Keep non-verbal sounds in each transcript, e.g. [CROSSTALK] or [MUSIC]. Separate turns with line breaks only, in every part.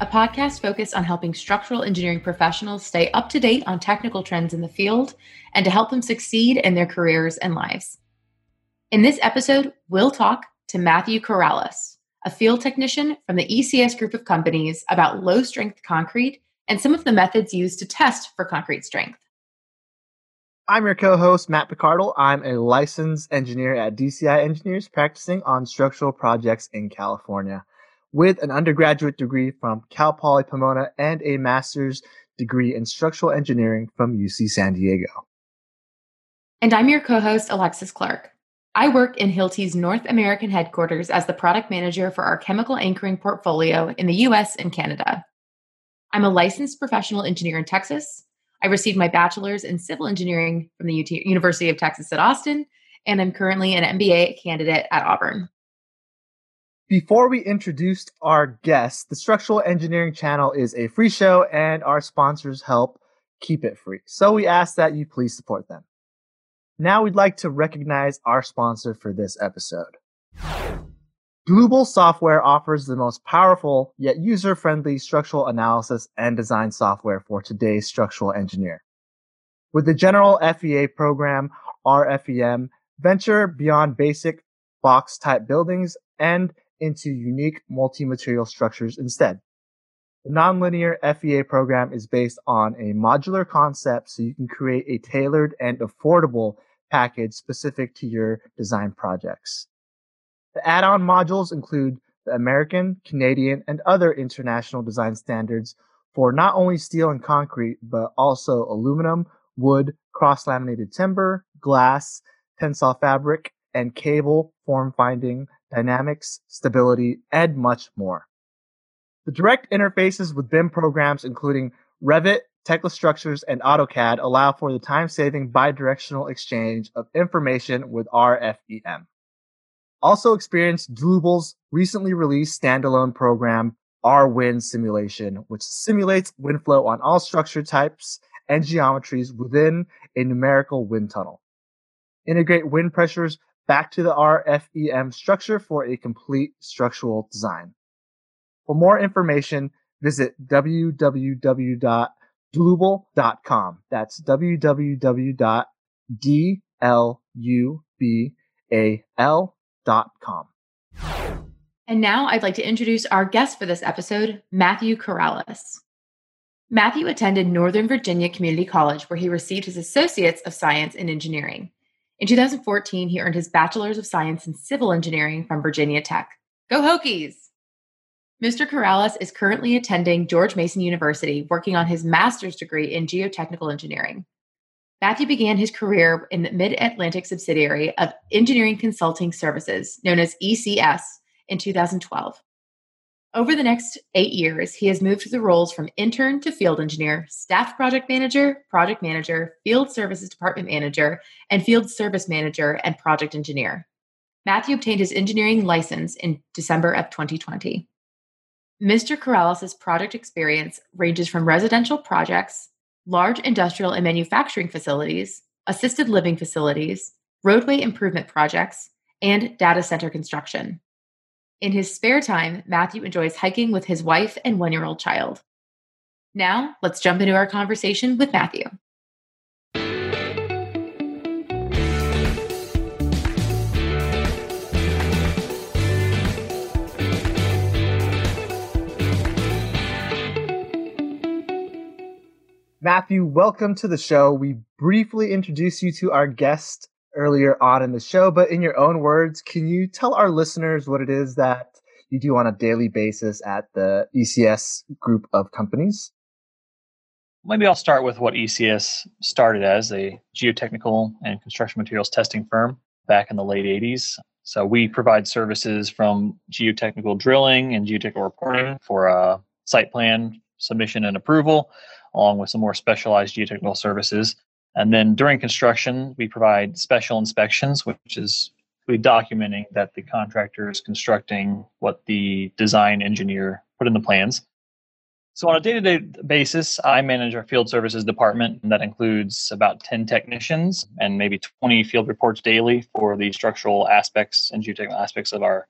a podcast focused on helping structural engineering professionals stay up to date on technical trends in the field and to help them succeed in their careers and lives. In this episode, we'll talk to Matthew Karalus, a field technician from the ECS group of companies, about low strength concrete and some of the methods used to test for concrete strength.
I'm your co host, Matt Picardal. I'm a licensed engineer at DCI Engineers practicing on structural projects in California with an undergraduate degree from Cal Poly Pomona and a master's degree in structural engineering from UC San Diego.
And I'm your co host, Alexis Clark. I work in Hilti's North American headquarters as the product manager for our chemical anchoring portfolio in the US and Canada. I'm a licensed professional engineer in Texas. I received my bachelor's in civil engineering from the UT- University of Texas at Austin, and I'm currently an MBA candidate at Auburn.
Before we introduce our guest, the Structural Engineering Channel is a free show and our sponsors help keep it free. So we ask that you please support them. Now we'd like to recognize our sponsor for this episode. Dlubal software offers the most powerful yet user-friendly structural analysis and design software for today's structural engineer. With the general FEA program, RFEM, venture beyond basic box type buildings and into unique multi-material structures instead. The nonlinear FEA program is based on a modular concept so you can create a tailored and affordable package specific to your design projects. The add-on modules include the American, Canadian, and other international design standards for not only steel and concrete, but also aluminum, wood, cross-laminated timber, glass, tensile fabric, and cable form finding dynamics, stability, and much more. The direct interfaces with BIM programs, including Revit, Tekla Structures, and AutoCAD, allow for the time-saving bidirectional exchange of information with RFEM. Also experience Dlubal's recently released standalone program, RWind Simulation, which simulates wind flow on all structure types and geometries within a numerical wind tunnel. Integrate wind pressures back to the RFEM structure for a complete structural design. For more information, visit www.dlubal.com. That's www.dlubal.com.
And now I'd like to introduce our guest for this episode, Matthew Karalus. Matthew attended Northern Virginia Community College, where he received his Associates of Science in Engineering. In 2014, he earned his Bachelor's of Science in Civil Engineering from Virginia Tech. Go Hokies! Mr. Karalus is currently attending George Mason University, working on his master's degree in geotechnical engineering. Matthew began his career in the Mid Atlantic subsidiary of Engineering Consulting Services, known as ECS, in 2012. Over the next eight years, he has moved through the roles from intern to field engineer, staff project manager, project manager, field services department manager, and field service manager and project engineer. Matthew obtained his engineering license in December of 2020. Mr. Karalus' project experience ranges from residential projects, large industrial and manufacturing facilities, assisted living facilities, roadway improvement projects, and data center construction. In his spare time, Matthew enjoys hiking with his wife and one year old child. Now, let's jump into our conversation with Matthew.
Matthew, welcome to the show. We briefly introduced you to our guest earlier on in the show, but in your own words, can you tell our listeners what it is that you do on a daily basis at the ECS group of companies?
Maybe I'll start with what ECS started as a geotechnical and construction materials testing firm back in the late 80s. So we provide services from geotechnical drilling and geotechnical reporting for a site plan submission and approval, along with some more specialized geotechnical services. And then during construction, we provide special inspections, which is we documenting that the contractor is constructing what the design engineer put in the plans. So, on a day to day basis, I manage our field services department, and that includes about 10 technicians and maybe 20 field reports daily for the structural aspects and geotechnical aspects of our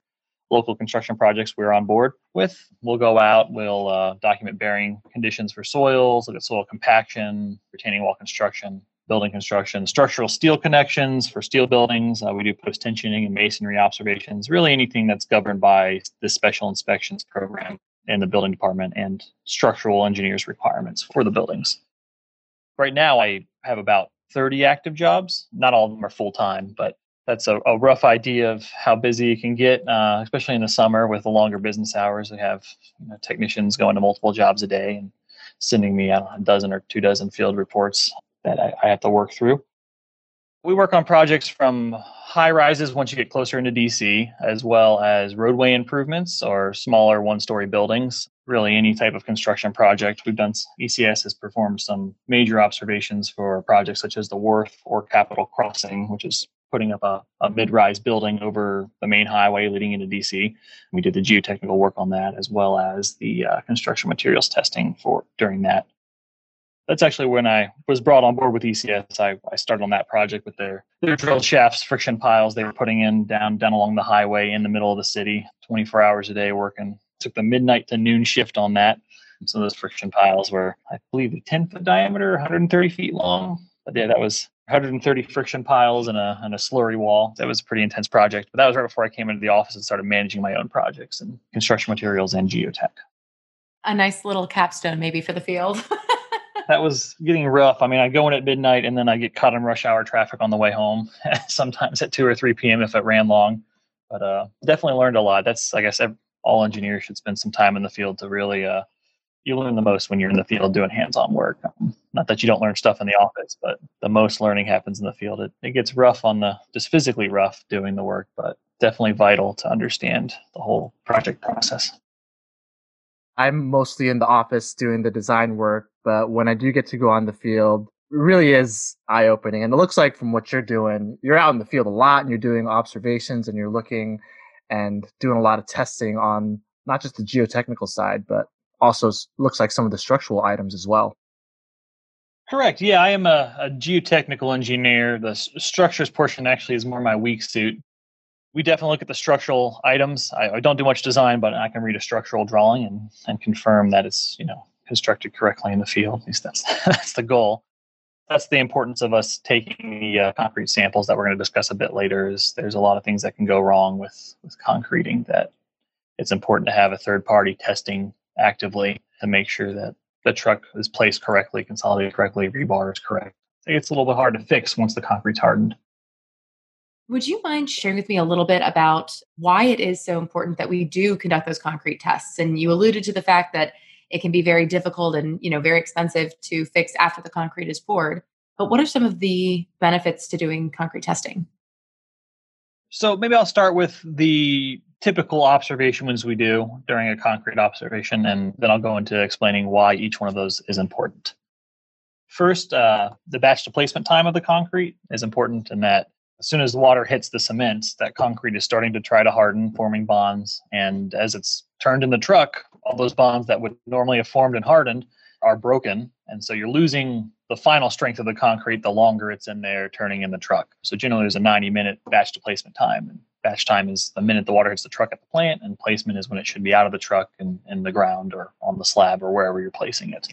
local construction projects we're on board with. We'll go out, we'll uh, document bearing conditions for soils, look at soil compaction, retaining wall construction, building construction, structural steel connections for steel buildings. Uh, we do post tensioning and masonry observations, really anything that's governed by the special inspections program in the building department and structural engineers requirements for the buildings. Right now, I have about 30 active jobs. Not all of them are full time, but that's a, a, rough idea of how busy you can get, uh, especially in the summer with the longer business hours. We have you know, technicians going to multiple jobs a day and sending me know, a dozen or two dozen field reports that I, I have to work through. We work on projects from high rises once you get closer into DC, as well as roadway improvements or smaller one story buildings. Really, any type of construction project. We've done, ECS has performed some major observations for projects such as the Wharf or Capitol Crossing, which is putting up a, a mid rise building over the main highway leading into DC. We did the geotechnical work on that, as well as the uh, construction materials testing for during that that's actually when I was brought on board with ECS. I, I started on that project with their their drill shafts, friction piles they were putting in down down along the highway in the middle of the city, 24 hours a day working. Took the midnight to noon shift on that. So those friction piles were, I believe, 10 foot diameter, 130 feet long. But yeah, that was 130 friction piles and a and a slurry wall. That was a pretty intense project. But that was right before I came into the office and started managing my own projects and construction materials and geotech.
A nice little capstone, maybe for the field. [LAUGHS]
that was getting rough. I mean, I go in at midnight and then I get caught in rush hour traffic on the way home. [LAUGHS] Sometimes at two or three p.m. if it ran long. But uh, definitely learned a lot. That's I guess all engineers should spend some time in the field to really. Uh, you learn the most when you're in the field doing hands-on work. Um, not that you don't learn stuff in the office, but the most learning happens in the field. It, it gets rough on the just physically rough doing the work, but definitely vital to understand the whole project process.
I'm mostly in the office doing the design work, but when I do get to go on the field, it really is eye opening. And it looks like from what you're doing, you're out in the field a lot and you're doing observations and you're looking and doing a lot of testing on not just the geotechnical side, but also looks like some of the structural items as well.
Correct. Yeah, I am a, a geotechnical engineer. The structures portion actually is more my weak suit we definitely look at the structural items. I, I, don't do much design, but I can read a structural drawing and, and confirm that it's you know constructed correctly in the field. At least that's [LAUGHS] that's the goal. That's the importance of us taking the uh, concrete samples that we're going to discuss a bit later. Is there's a lot of things that can go wrong with with concreting that it's important to have a third party testing actively to make sure that the truck is placed correctly, consolidated correctly, rebar is correct. It's a little bit hard to fix once the concrete's hardened.
Would you mind sharing with me a little bit about why it is so important that we do conduct those concrete tests? And you alluded to the fact that it can be very difficult and you know very expensive to fix after the concrete is poured. But what are some of the benefits to doing concrete testing?
So maybe I'll start with the typical observations we do during a concrete observation, and then I'll go into explaining why each one of those is important. First, uh, the batch to placement time of the concrete is important in that as soon as the water hits the cement, that concrete is starting to try to harden, forming bonds. And as it's turned in the truck, all those bonds that would normally have formed and hardened are broken. And so you're losing the final strength of the concrete the longer it's in there turning in the truck. So generally there's a 90 minute batch to placement time. And batch time is the minute the water hits the truck at the plant, and placement is when it should be out of the truck and in the ground or on the slab or wherever you're placing it.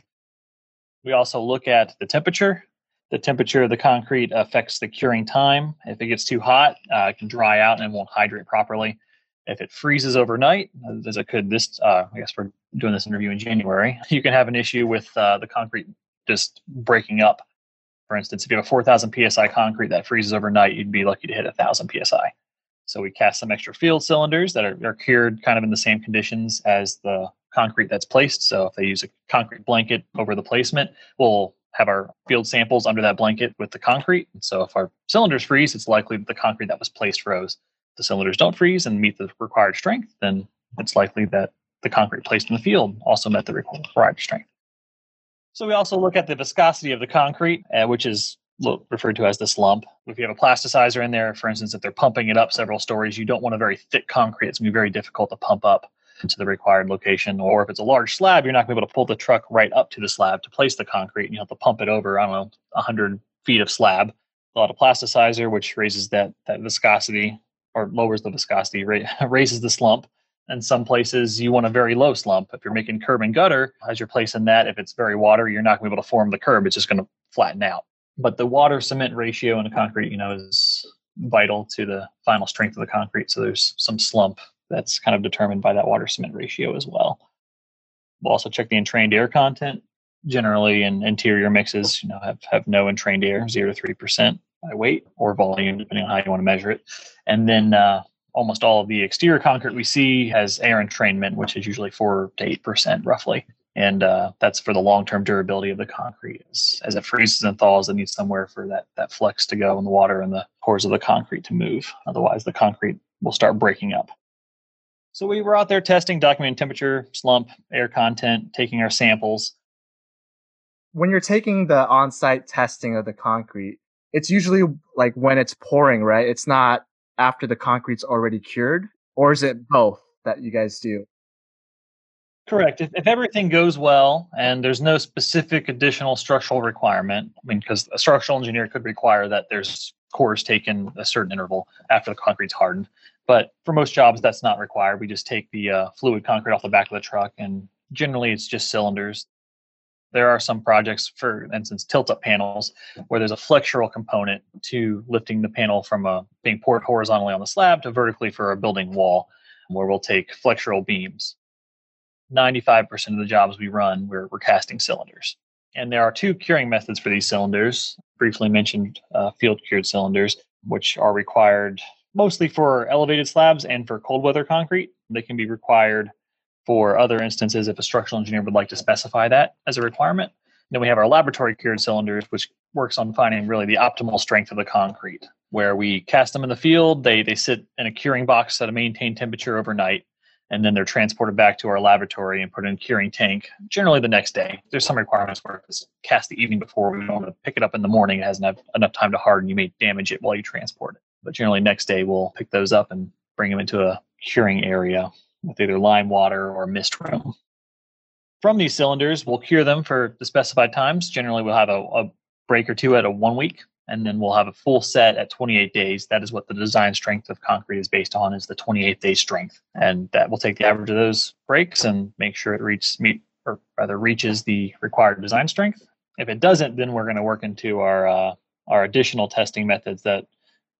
We also look at the temperature the temperature of the concrete affects the curing time. If it gets too hot, uh, it can dry out and won't hydrate properly. If it freezes overnight, as it could this, uh, I guess we're doing this interview in January, [LAUGHS] you can have an issue with uh, the concrete just breaking up. For instance, if you have a 4,000 psi concrete that freezes overnight, you'd be lucky to hit 1,000 psi. So we cast some extra field cylinders that are, are cured kind of in the same conditions as the concrete that's placed. So if they use a concrete blanket over the placement, we'll have our field samples under that blanket with the concrete. So if our cylinders freeze, it's likely that the concrete that was placed froze. If the cylinders don't freeze and meet the required strength, then it's likely that the concrete placed in the field also met the required strength. So we also look at the viscosity of the concrete, uh, which is referred to as the slump. If you have a plasticizer in there, for instance, if they're pumping it up several stories, you don't want a very thick concrete. It's going to be very difficult to pump up to the required location. Or if it's a large slab, you're not going to be able to pull the truck right up to the slab to place the concrete. And you have to pump it over, I don't know, 100 feet of slab. A lot of plasticizer, which raises that, that viscosity or lowers the viscosity, [LAUGHS] raises the slump. In some places, you want a very low slump. If you're making curb and gutter, as you're placing that, if it's very watery, you're not going to be able to form the curb. It's just going to flatten out. But the water cement ratio in the concrete, you know, is vital to the final strength of the concrete. So there's some slump that's kind of determined by that water cement ratio as well. We'll also check the entrained air content. Generally, in interior mixes, you know, have, have no entrained air, zero to three percent by weight or volume, depending on how you want to measure it. And then uh, almost all of the exterior concrete we see has air entrainment, which is usually four to eight percent roughly and uh, that's for the long-term durability of the concrete. As, as it freezes and thaws, it needs somewhere for that that flex to go in the water and the pores of the concrete to move. Otherwise, the concrete will start breaking up. So we were out there testing, documenting temperature, slump, air content, taking our samples.
When you're taking the on-site testing of the concrete, it's usually like when it's pouring, right? It's not after the concrete's already cured, or is it both that you guys do?
Correct. If, if everything goes well and there's no specific additional structural requirement, I mean, because a structural engineer could require that there's cores taken a certain interval after the concrete's hardened. But for most jobs, that's not required. We just take the uh, fluid concrete off the back of the truck, and generally it's just cylinders. There are some projects, for instance, tilt up panels, where there's a flexural component to lifting the panel from a, uh, being poured horizontally on the slab to vertically for a building wall, where we'll take flexural beams 95% of the jobs we run, we're, we're casting cylinders. And there are two curing methods for these cylinders. Briefly mentioned uh, field cured cylinders, which are required mostly for elevated slabs and for cold weather concrete. They can be required for other instances if a structural engineer would like to specify that as a requirement. Then we have our laboratory cured cylinders, which works on finding really the optimal strength of the concrete, where we cast them in the field. They, they sit in a curing box at a maintained temperature overnight and then they're transported back to our laboratory and put in a curing tank generally the next day there's some requirements where it's cast the evening before we don't want to pick it up in the morning it hasn't enough time to harden you may damage it while you transport it but generally next day we'll pick those up and bring them into a curing area with either lime water or mist room from these cylinders we'll cure them for the specified times generally we'll have a, a break or two at a one week and then we'll have a full set at 28 days. That is what the design strength of concrete is based on is the 28 day strength, and that will take the average of those breaks and make sure it reaches meet or rather reaches the required design strength. If it doesn't, then we're going to work into our uh, our additional testing methods that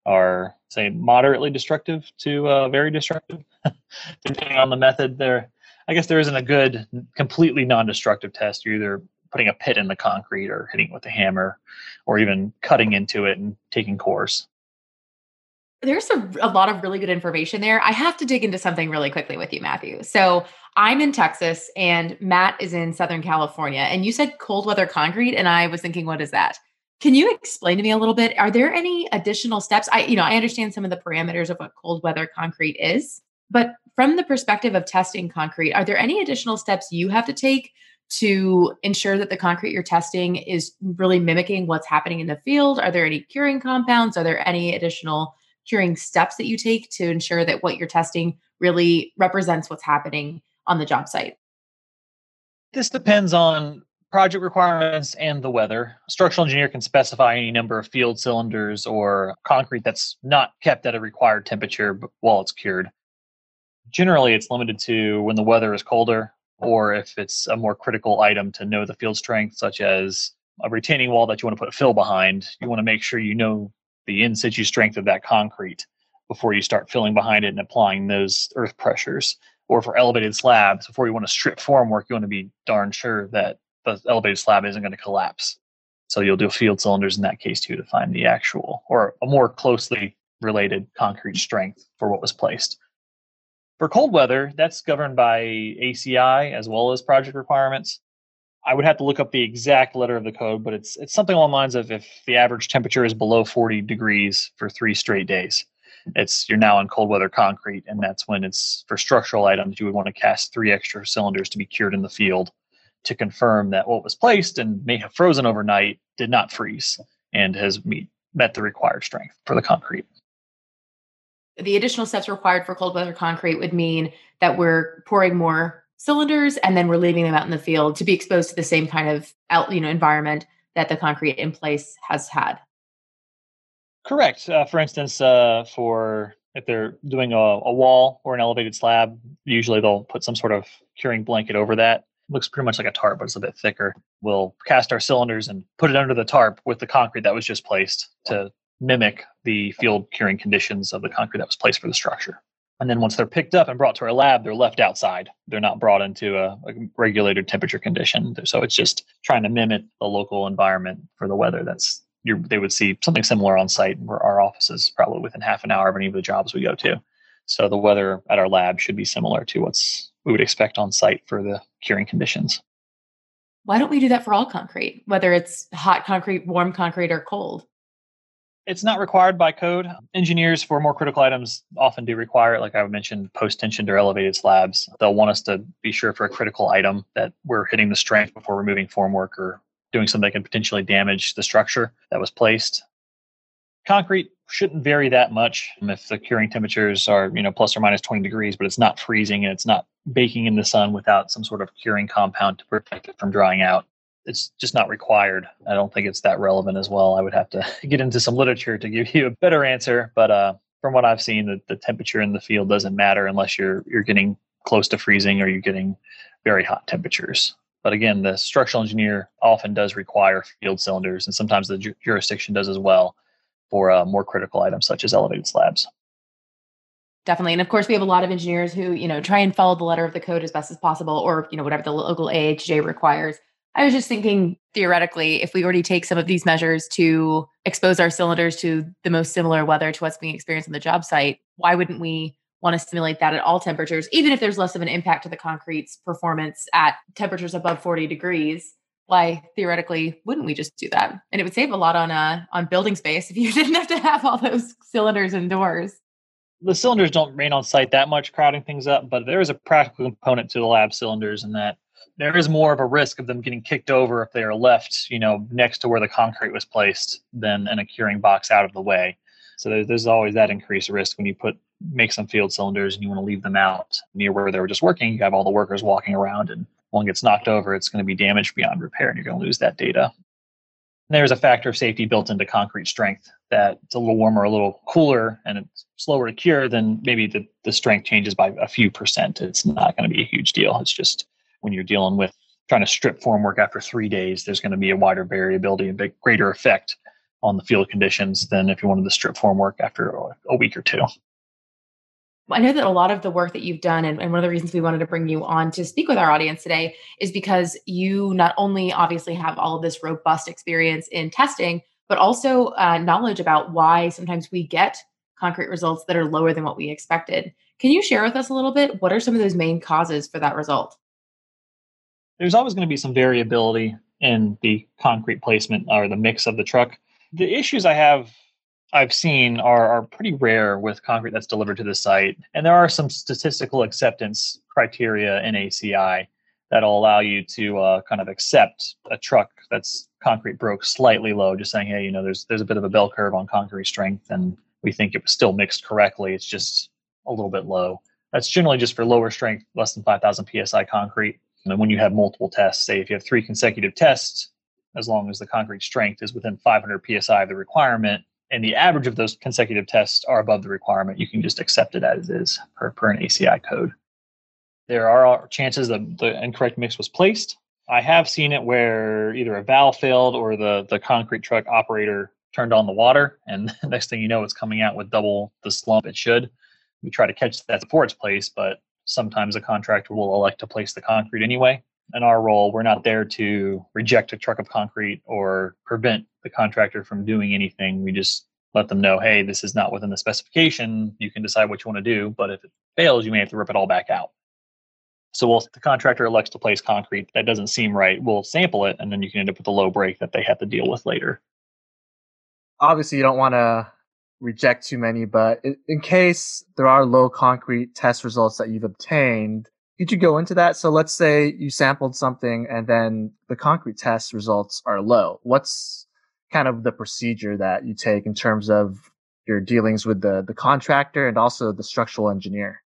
are say moderately destructive to uh, very destructive, [LAUGHS] depending on the method. There, I guess there isn't a good completely non-destructive test. You're either putting a pit in the concrete or hitting it with a hammer or even cutting into it and taking cores.
There's a, a lot of really good information there. I have to dig into something really quickly with you, Matthew. So I'm in Texas and Matt is in Southern California. And you said cold weather concrete. And I was thinking, what is that? Can you explain to me a little bit? Are there any additional steps? I, you know, I understand some of the parameters of what cold weather concrete is, but from the perspective of testing concrete, are there any additional steps you have to take to ensure that the concrete you're testing is really mimicking what's happening in the field? Are there any curing compounds? Are there any additional curing steps that you take to ensure that what you're testing really represents what's happening on the job site?
This depends on project requirements and the weather. A structural engineer can specify any number of field cylinders or concrete that's not kept at a required temperature while it's cured. Generally, it's limited to when the weather is colder or if it's a more critical item to know the field strength, such as a retaining wall that you want to put a fill behind, you want to make sure you know the in situ strength of that concrete before you start filling behind it and applying those earth pressures. Or for elevated slabs, before you want to strip formwork, you want to be darn sure that the elevated slab isn't going to collapse. So you'll do field cylinders in that case too to find the actual or a more closely related concrete strength for what was placed. For cold weather, that's governed by ACI as well as project requirements. I would have to look up the exact letter of the code, but it's it's something along the lines of if the average temperature is below 40 degrees for three straight days, it's you're now in cold weather concrete, and that's when it's for structural items you would want to cast three extra cylinders to be cured in the field to confirm that what was placed and may have frozen overnight did not freeze and has meet, met the required strength for the concrete.
The additional steps required for cold weather concrete would mean that we're pouring more cylinders and then we're leaving them out in the field to be exposed to the same kind of out, you know environment that the concrete in place has had.
Correct. Uh, for instance, uh, for if they're doing a, a, wall or an elevated slab, usually they'll put some sort of curing blanket over that. Looks pretty much like a tarp, but it's a bit thicker. We'll cast our cylinders and put it under the tarp with the concrete that was just placed to mimic the field curing conditions of the concrete that was placed for the structure. And then once they're picked up and brought to our lab, they're left outside. They're not brought into a, a regulated temperature condition. So it's just trying to mimic the local environment for the weather that's they would see something similar on site where our office is probably within half an hour of any of the jobs we go to. So the weather at our lab should be similar to what's we would expect on site for the curing conditions.
Why don't we do that for all concrete, whether it's hot concrete, warm concrete, or cold?
It's not required by code. Engineers for more critical items often do require it, like I mentioned, post tensioned or elevated slabs. They'll want us to be sure for a critical item that we're hitting the strength before removing formwork or doing something that can potentially damage the structure that was placed. Concrete shouldn't vary that much if the curing temperatures are, you know, plus or minus 20 degrees, but it's not freezing and it's not baking in the sun without some sort of curing compound to protect it from drying out. It's just not required. I don't think it's that relevant as well. I would have to [LAUGHS] get into some literature to give you a better answer, but uh, from what I've seen, the, the temperature in the field doesn't matter unless you're you're getting close to freezing or you're getting very hot temperatures. But again, the structural engineer often does require field cylinders, and sometimes the ju- jurisdiction does as well for uh, more critical items such as elevated slabs.
Definitely, and of course, we have a lot of engineers who you know try and follow the letter of the code as best as possible, or you know whatever the local AHJ requires. I was just thinking theoretically, if we already take some of these measures to expose our cylinders to the most similar weather to what's being experienced on the job site, why wouldn't we want to simulate that at all temperatures, even if there's less of an impact to the concrete's performance at temperatures above 40 degrees. Why theoretically wouldn't we just do that? And it would save a lot on uh on building space [LAUGHS] if you didn't have to have all those cylinders indoors.
The cylinders don't remain on site that much, crowding things up, but there is a practical component to the lab cylinders in that there is more of a risk of them getting kicked over if they are left, you know, next to where the concrete was placed than in a curing box out of the way. So there's always that increased risk when you put make some field cylinders and you want to leave them out near where they were just working. You have all the workers walking around, and one gets knocked over, it's going to be damaged beyond repair, and you're going to lose that data. And there's a factor of safety built into concrete strength that it's a little warmer, a little cooler, and it's slower to cure. Then maybe the, the strength changes by a few percent. It's not going to be a huge deal. It's just when you're dealing with trying to strip formwork after three days, there's going to be a wider variability and greater effect on the field conditions than if you wanted to strip formwork after a week or two.
I know that a lot of the work that you've done, and, and, one of the reasons we wanted to bring you on to speak with our audience today, is because you not only obviously have all of this robust experience in testing, but also uh, knowledge about why sometimes we get concrete results that are lower than what we expected. Can you share with us a little bit? What are some of those main causes for that result?
There's always going to be some variability in the concrete placement or the mix of the truck the issues I have I've seen are, are pretty rare with concrete that's delivered to the site. And there are some statistical acceptance criteria in ACI that'll allow you to uh, kind of accept a truck that's concrete broke slightly low, just saying, hey, you know, there's there's a bit of a bell curve on concrete strength, and we think it was still mixed correctly. It's just a little bit low. That's generally just for lower strength, less than 5,000 psi concrete. And when you have multiple tests, say if you have three consecutive tests, as long as the concrete strength is within 500 psi of the requirement and the average of those consecutive tests are above the requirement, you can just accept it as is per, per an ACI code. There are chances that the incorrect mix was placed. I have seen it where either a valve failed or the, the concrete truck operator turned on the water, and the [LAUGHS] next thing you know, it's coming out with double the slump it should. We try to catch that before it's placed, but sometimes a contractor will elect to place the concrete anyway in our role, we're not there to reject a truck of concrete or prevent the contractor from doing anything. We just let them know, hey, this is not within the specification. You can decide what you want to do, but if it fails, you may have to rip it all back out. So we'll, the contractor elects to place concrete that doesn't seem right, we'll sample it, and then you can end up with a low break that they have to deal with later.
Obviously, you don't want to reject too many, but in case there are low concrete test results that you've obtained, Could you go into that? So let's say you sampled something and then the concrete test results are low. What's kind of the procedure that you take in terms of your dealings with the, the contractor and also the structural engineer?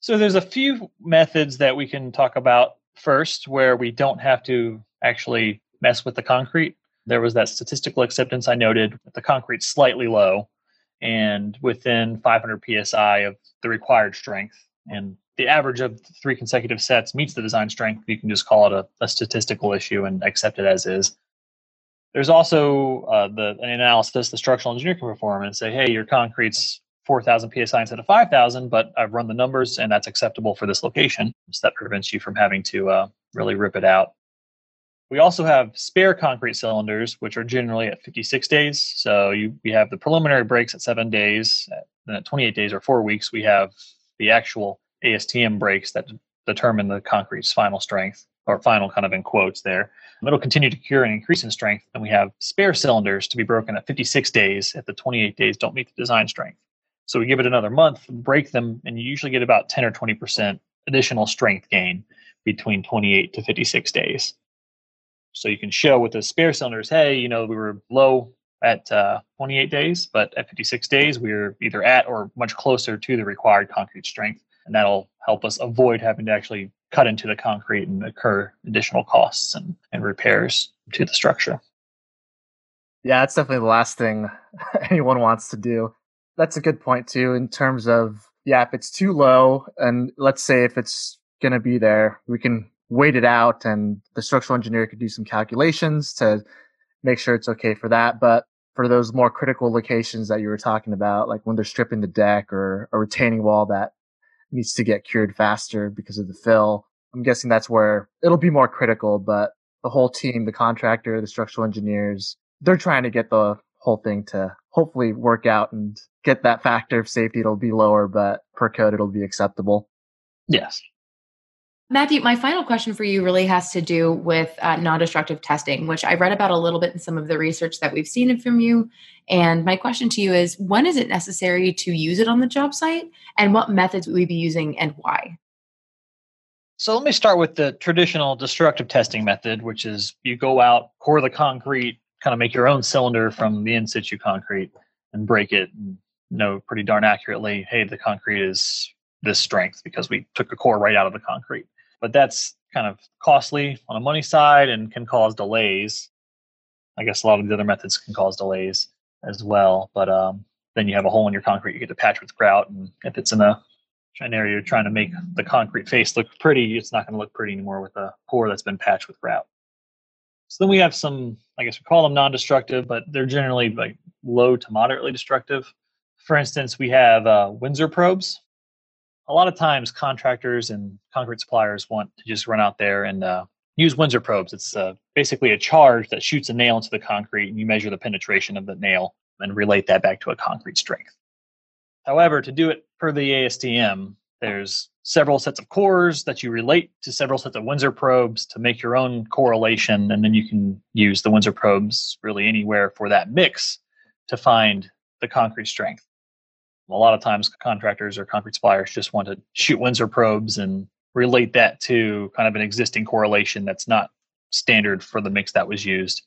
So there's a few methods that we can talk about first where we don't have to actually mess with the concrete. There was that statistical acceptance I noted the concrete's slightly low and within 500 psi of the required strength. And the average of three consecutive sets meets the design strength. You can just call it a, a statistical issue and accept it as is. There's also uh, the an analysis the structural engineer can perform and say, hey, your concrete's 4,000 psi instead of 5,000, but I've run the numbers and that's acceptable for this location. So that prevents you from having to uh, really rip it out. We also have spare concrete cylinders, which are generally at 56 days. So you, we have the preliminary breaks at seven days. Then at 28 days or four weeks, we have the actual ASTM breaks that determine the concrete's final strength or final kind of in quotes there. It'll continue to cure and increase in strength. And we have spare cylinders to be broken at 56 days if the 28 days don't meet the design strength. So we give it another month, break them, and you usually get about 10 or 20% additional strength gain between 28 to 56 days. So you can show with the spare cylinders, hey, you know, we were low at uh, 28 days, but at 56 days, we are either at or much closer to the required concrete strength. And that'll help us avoid having to actually cut into the concrete and incur additional costs and, and repairs to the structure.
Yeah, that's definitely the last thing [LAUGHS] anyone wants to do. That's a good point, too, in terms of, yeah, if it's too low, and let's say if it's going to be there, we can wait it out and the structural engineer could do some calculations to make sure it's okay for that. But for those more critical locations that you were talking about, like when they're stripping the deck or a retaining wall that needs to get cured faster because of the fill, I'm guessing that's where it'll be more critical. But the whole team, the contractor, the structural engineers, they're trying to get the whole thing to hopefully work out and get that factor of safety. It'll be lower, but per code, it'll be acceptable.
Yes.
Matthew, my final question for you really has to do with uh, non destructive testing, which I read about a little bit in some of the research that we've seen from you. And my question to you is when is it necessary to use it on the job site? And what methods would we be using and why?
So let me start with the traditional destructive testing method, which is you go out, pour the concrete, kind of make your own cylinder from the in situ concrete and break it and know pretty darn accurately, hey, the concrete is this strength because we took a core right out of the concrete but that's kind of costly on the money side and can cause delays. I guess a lot of the other methods can cause delays as well. But um, then you have a hole in your concrete, you get to patch with grout, and if it's in a an area you're trying to make the concrete face look pretty, it's not going to look pretty anymore with a core that's been patched with grout. So then we have some, I guess we call them non-destructive, but they're generally like low to moderately destructive. For instance, we have uh, Windsor probes a lot of times contractors and concrete suppliers want to just run out there and uh, use Windsor probes. It's uh, basically a charge that shoots a nail into the concrete, and you measure the penetration of the nail and relate that back to a concrete strength. However, to do it per the ASTM, there's several sets of cores that you relate to several sets of Windsor probes to make your own correlation, and then you can use the Windsor probes really anywhere for that mix to find the concrete strength a lot of times contractors or concrete suppliers just want to shoot Windsor probes and relate that to kind of an existing correlation that's not standard for the mix that was used.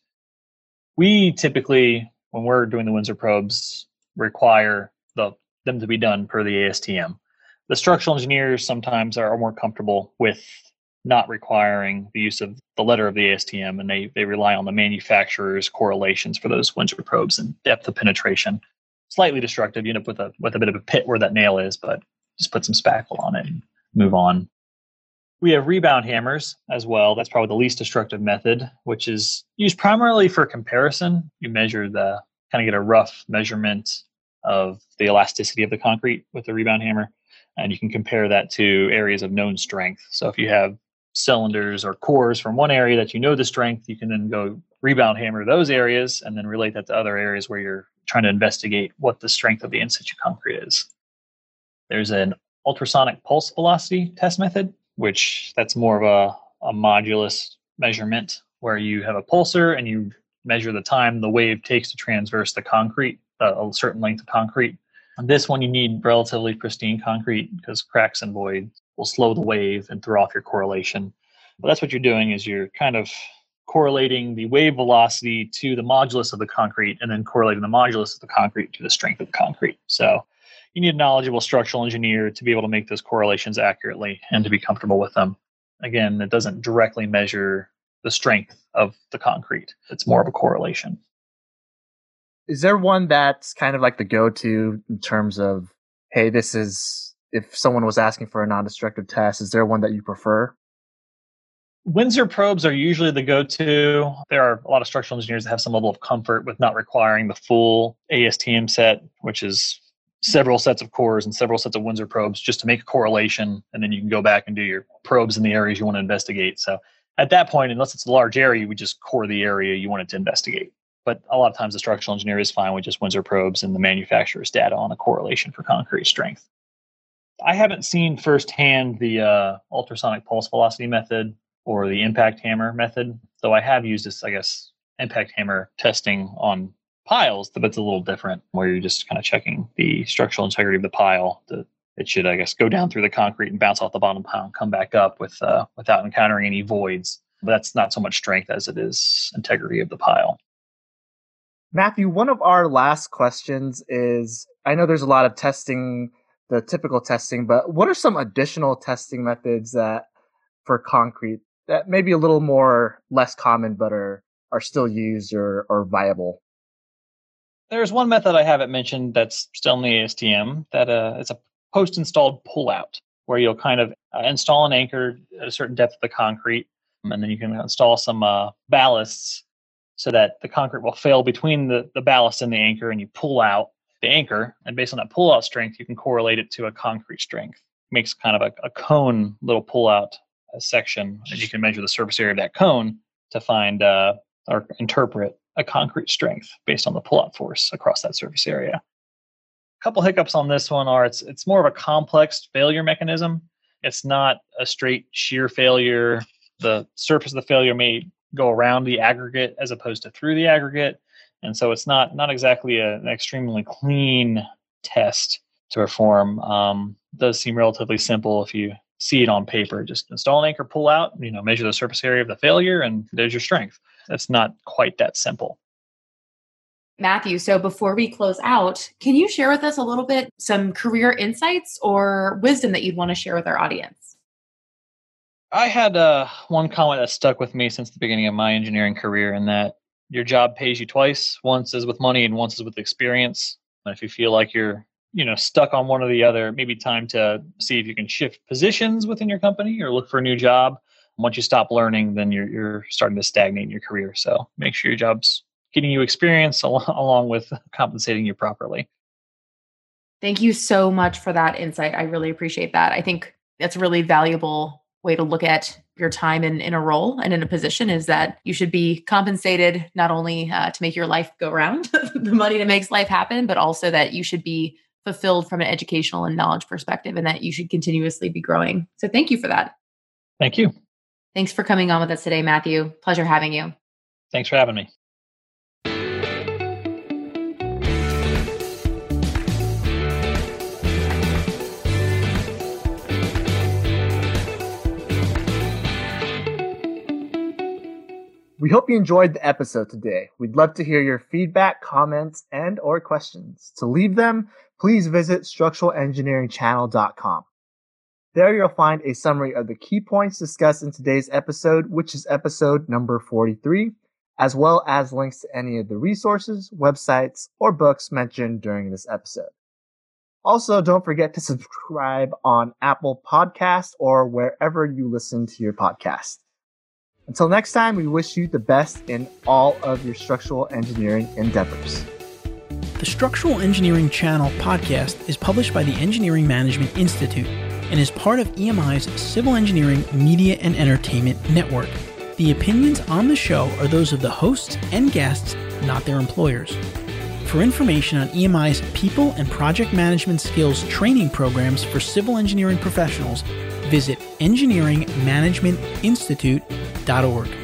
We typically, when we're doing the Windsor probes, require the, them to be done per the ASTM. The structural engineers sometimes are more comfortable with not requiring the use of the letter of the ASTM, and they, they rely on the manufacturer's correlations for those Windsor probes and depth of penetration slightly destructive. You end up with a with a bit of a pit where that nail is, but just put some spackle on it and move on. We have rebound hammers as well. That's probably the least destructive method, which is used primarily for comparison. You measure the kind of get a rough measurement of the elasticity of the concrete with the rebound hammer, and you can compare that to areas of known strength. So if you have cylinders or cores from one area that you know the strength, you can then go rebound hammer those areas and then relate that to other areas where you're trying to investigate what the strength of the in situ concrete is. There's an ultrasonic pulse velocity test method, which that's more of a, a modulus measurement where you have a pulsar and you measure the time the wave takes to transverse the concrete, uh, a certain length of concrete. On this one, you need relatively pristine concrete because cracks and voids will slow the wave and throw off your correlation. But that's what you're doing is you're kind of correlating the wave velocity to the modulus of the concrete and then correlating the modulus of the concrete to the strength of the concrete. So you need a knowledgeable structural engineer to be able to make those correlations accurately and to be comfortable with them. Again, it doesn't directly measure the strength of the concrete. It's more of a correlation.
Is there one that's kind of like the go-to in terms of, hey, this is if someone was asking for a non-destructive test, is there one that you prefer?
Windsor probes are usually the go-to. There are a lot of structural engineers that have some level of comfort with not requiring the full ASTM set, which is several sets of cores and several sets of Windsor probes just to make a correlation, and then you can go back and do your probes in the areas you want to investigate. So at that point, unless it's a large area, we just core the area you want to investigate. But a lot of times the structural engineer is fine with just Windsor probes and the manufacturer's data on a correlation for concrete strength. I haven't seen firsthand the uh, ultrasonic pulse velocity method or the impact hammer method, though I have used this, I guess, impact hammer testing on piles, but it's a little different where you're just kind of checking the structural integrity of the pile. The, it should, I guess, go down through the concrete and bounce off the bottom pile and come back up with uh, without encountering any voids. But that's not so much strength as it is integrity of the pile.
Matthew, one of our last questions is I know there's a lot of testing, the typical testing, but what are some additional testing methods that for concrete that may be a little more less common but are are still used or, or viable?
There's one method I haven't mentioned that's still in the ASTM that uh, it's a post-installed pullout where you'll kind of uh, install an anchor at a certain depth of the concrete, and then you can install some uh, ballasts so that the concrete will fail between the, the ballast and the anchor, and you pull out the anchor, and based on that pull-out strength, you can correlate it to a concrete strength. Makes kind of a, a cone little pull-out section, and you can measure the surface area of that cone to find uh, or interpret a concrete strength based on the pull-out force across that surface area. A couple hiccups on this one are it's it's more of a complex failure mechanism. It's not a straight shear failure. The surface of the failure may go around the aggregate as opposed to through the aggregate, and so it's not not exactly a, an extremely clean test to perform. Um, does seem relatively simple if you see it on paper. Just install an anchor, pull out, you know, measure the surface area of the failure, and there's your strength. It's not quite that simple.
Matthew, so before we close out, can you share with us a little bit some career insights or wisdom that you'd want to share with our audience?
I had uh, one comment that stuck with me since the beginning of my engineering career, and that your job pays you twice. Once is with money, and once is with experience. And if you feel like you're, you know, stuck on one or the other, maybe time to see if you can shift positions within your company or look for a new job once you stop learning, then you're you're starting to stagnate in your career. So make sure your job's getting you experience [LAUGHS] along, along with compensating you properly.
Thank you so much for that insight. I really appreciate that. I think that's a really valuable way to look at your time in, in a role and in a position is that you should be compensated not only uh, to make your life go round, [LAUGHS] the money that makes life happen, but also that you should be fulfilled from an educational and knowledge perspective and that you should continuously be growing. So thank you for that.
Thank you.
Thanks for coming on with us today, Matthew. Pleasure having you.
Thanks for having me.
We hope you enjoyed the episode today. We'd love to hear your feedback, comments, and or questions. To leave them, please visit structuralengineeringchannel.com. There you'll find a summary of the key points discussed in today's episode, which is episode number 43, as well as links to any of the resources, websites, or books mentioned during this episode. Also, don't forget to subscribe on Apple Podcasts or wherever you listen to your podcast. Until next time, we wish you the best in all of your structural engineering endeavors.
The Structural Engineering Channel podcast is published by the Engineering Management Institute and is part of EMI's Civil Engineering Media and Entertainment Network. The opinions on the show are those of the hosts and guests, not their employers. For information on EMI's people and project management skills training programs for civil engineering professionals, visit engineeringmanagementinstitute.org.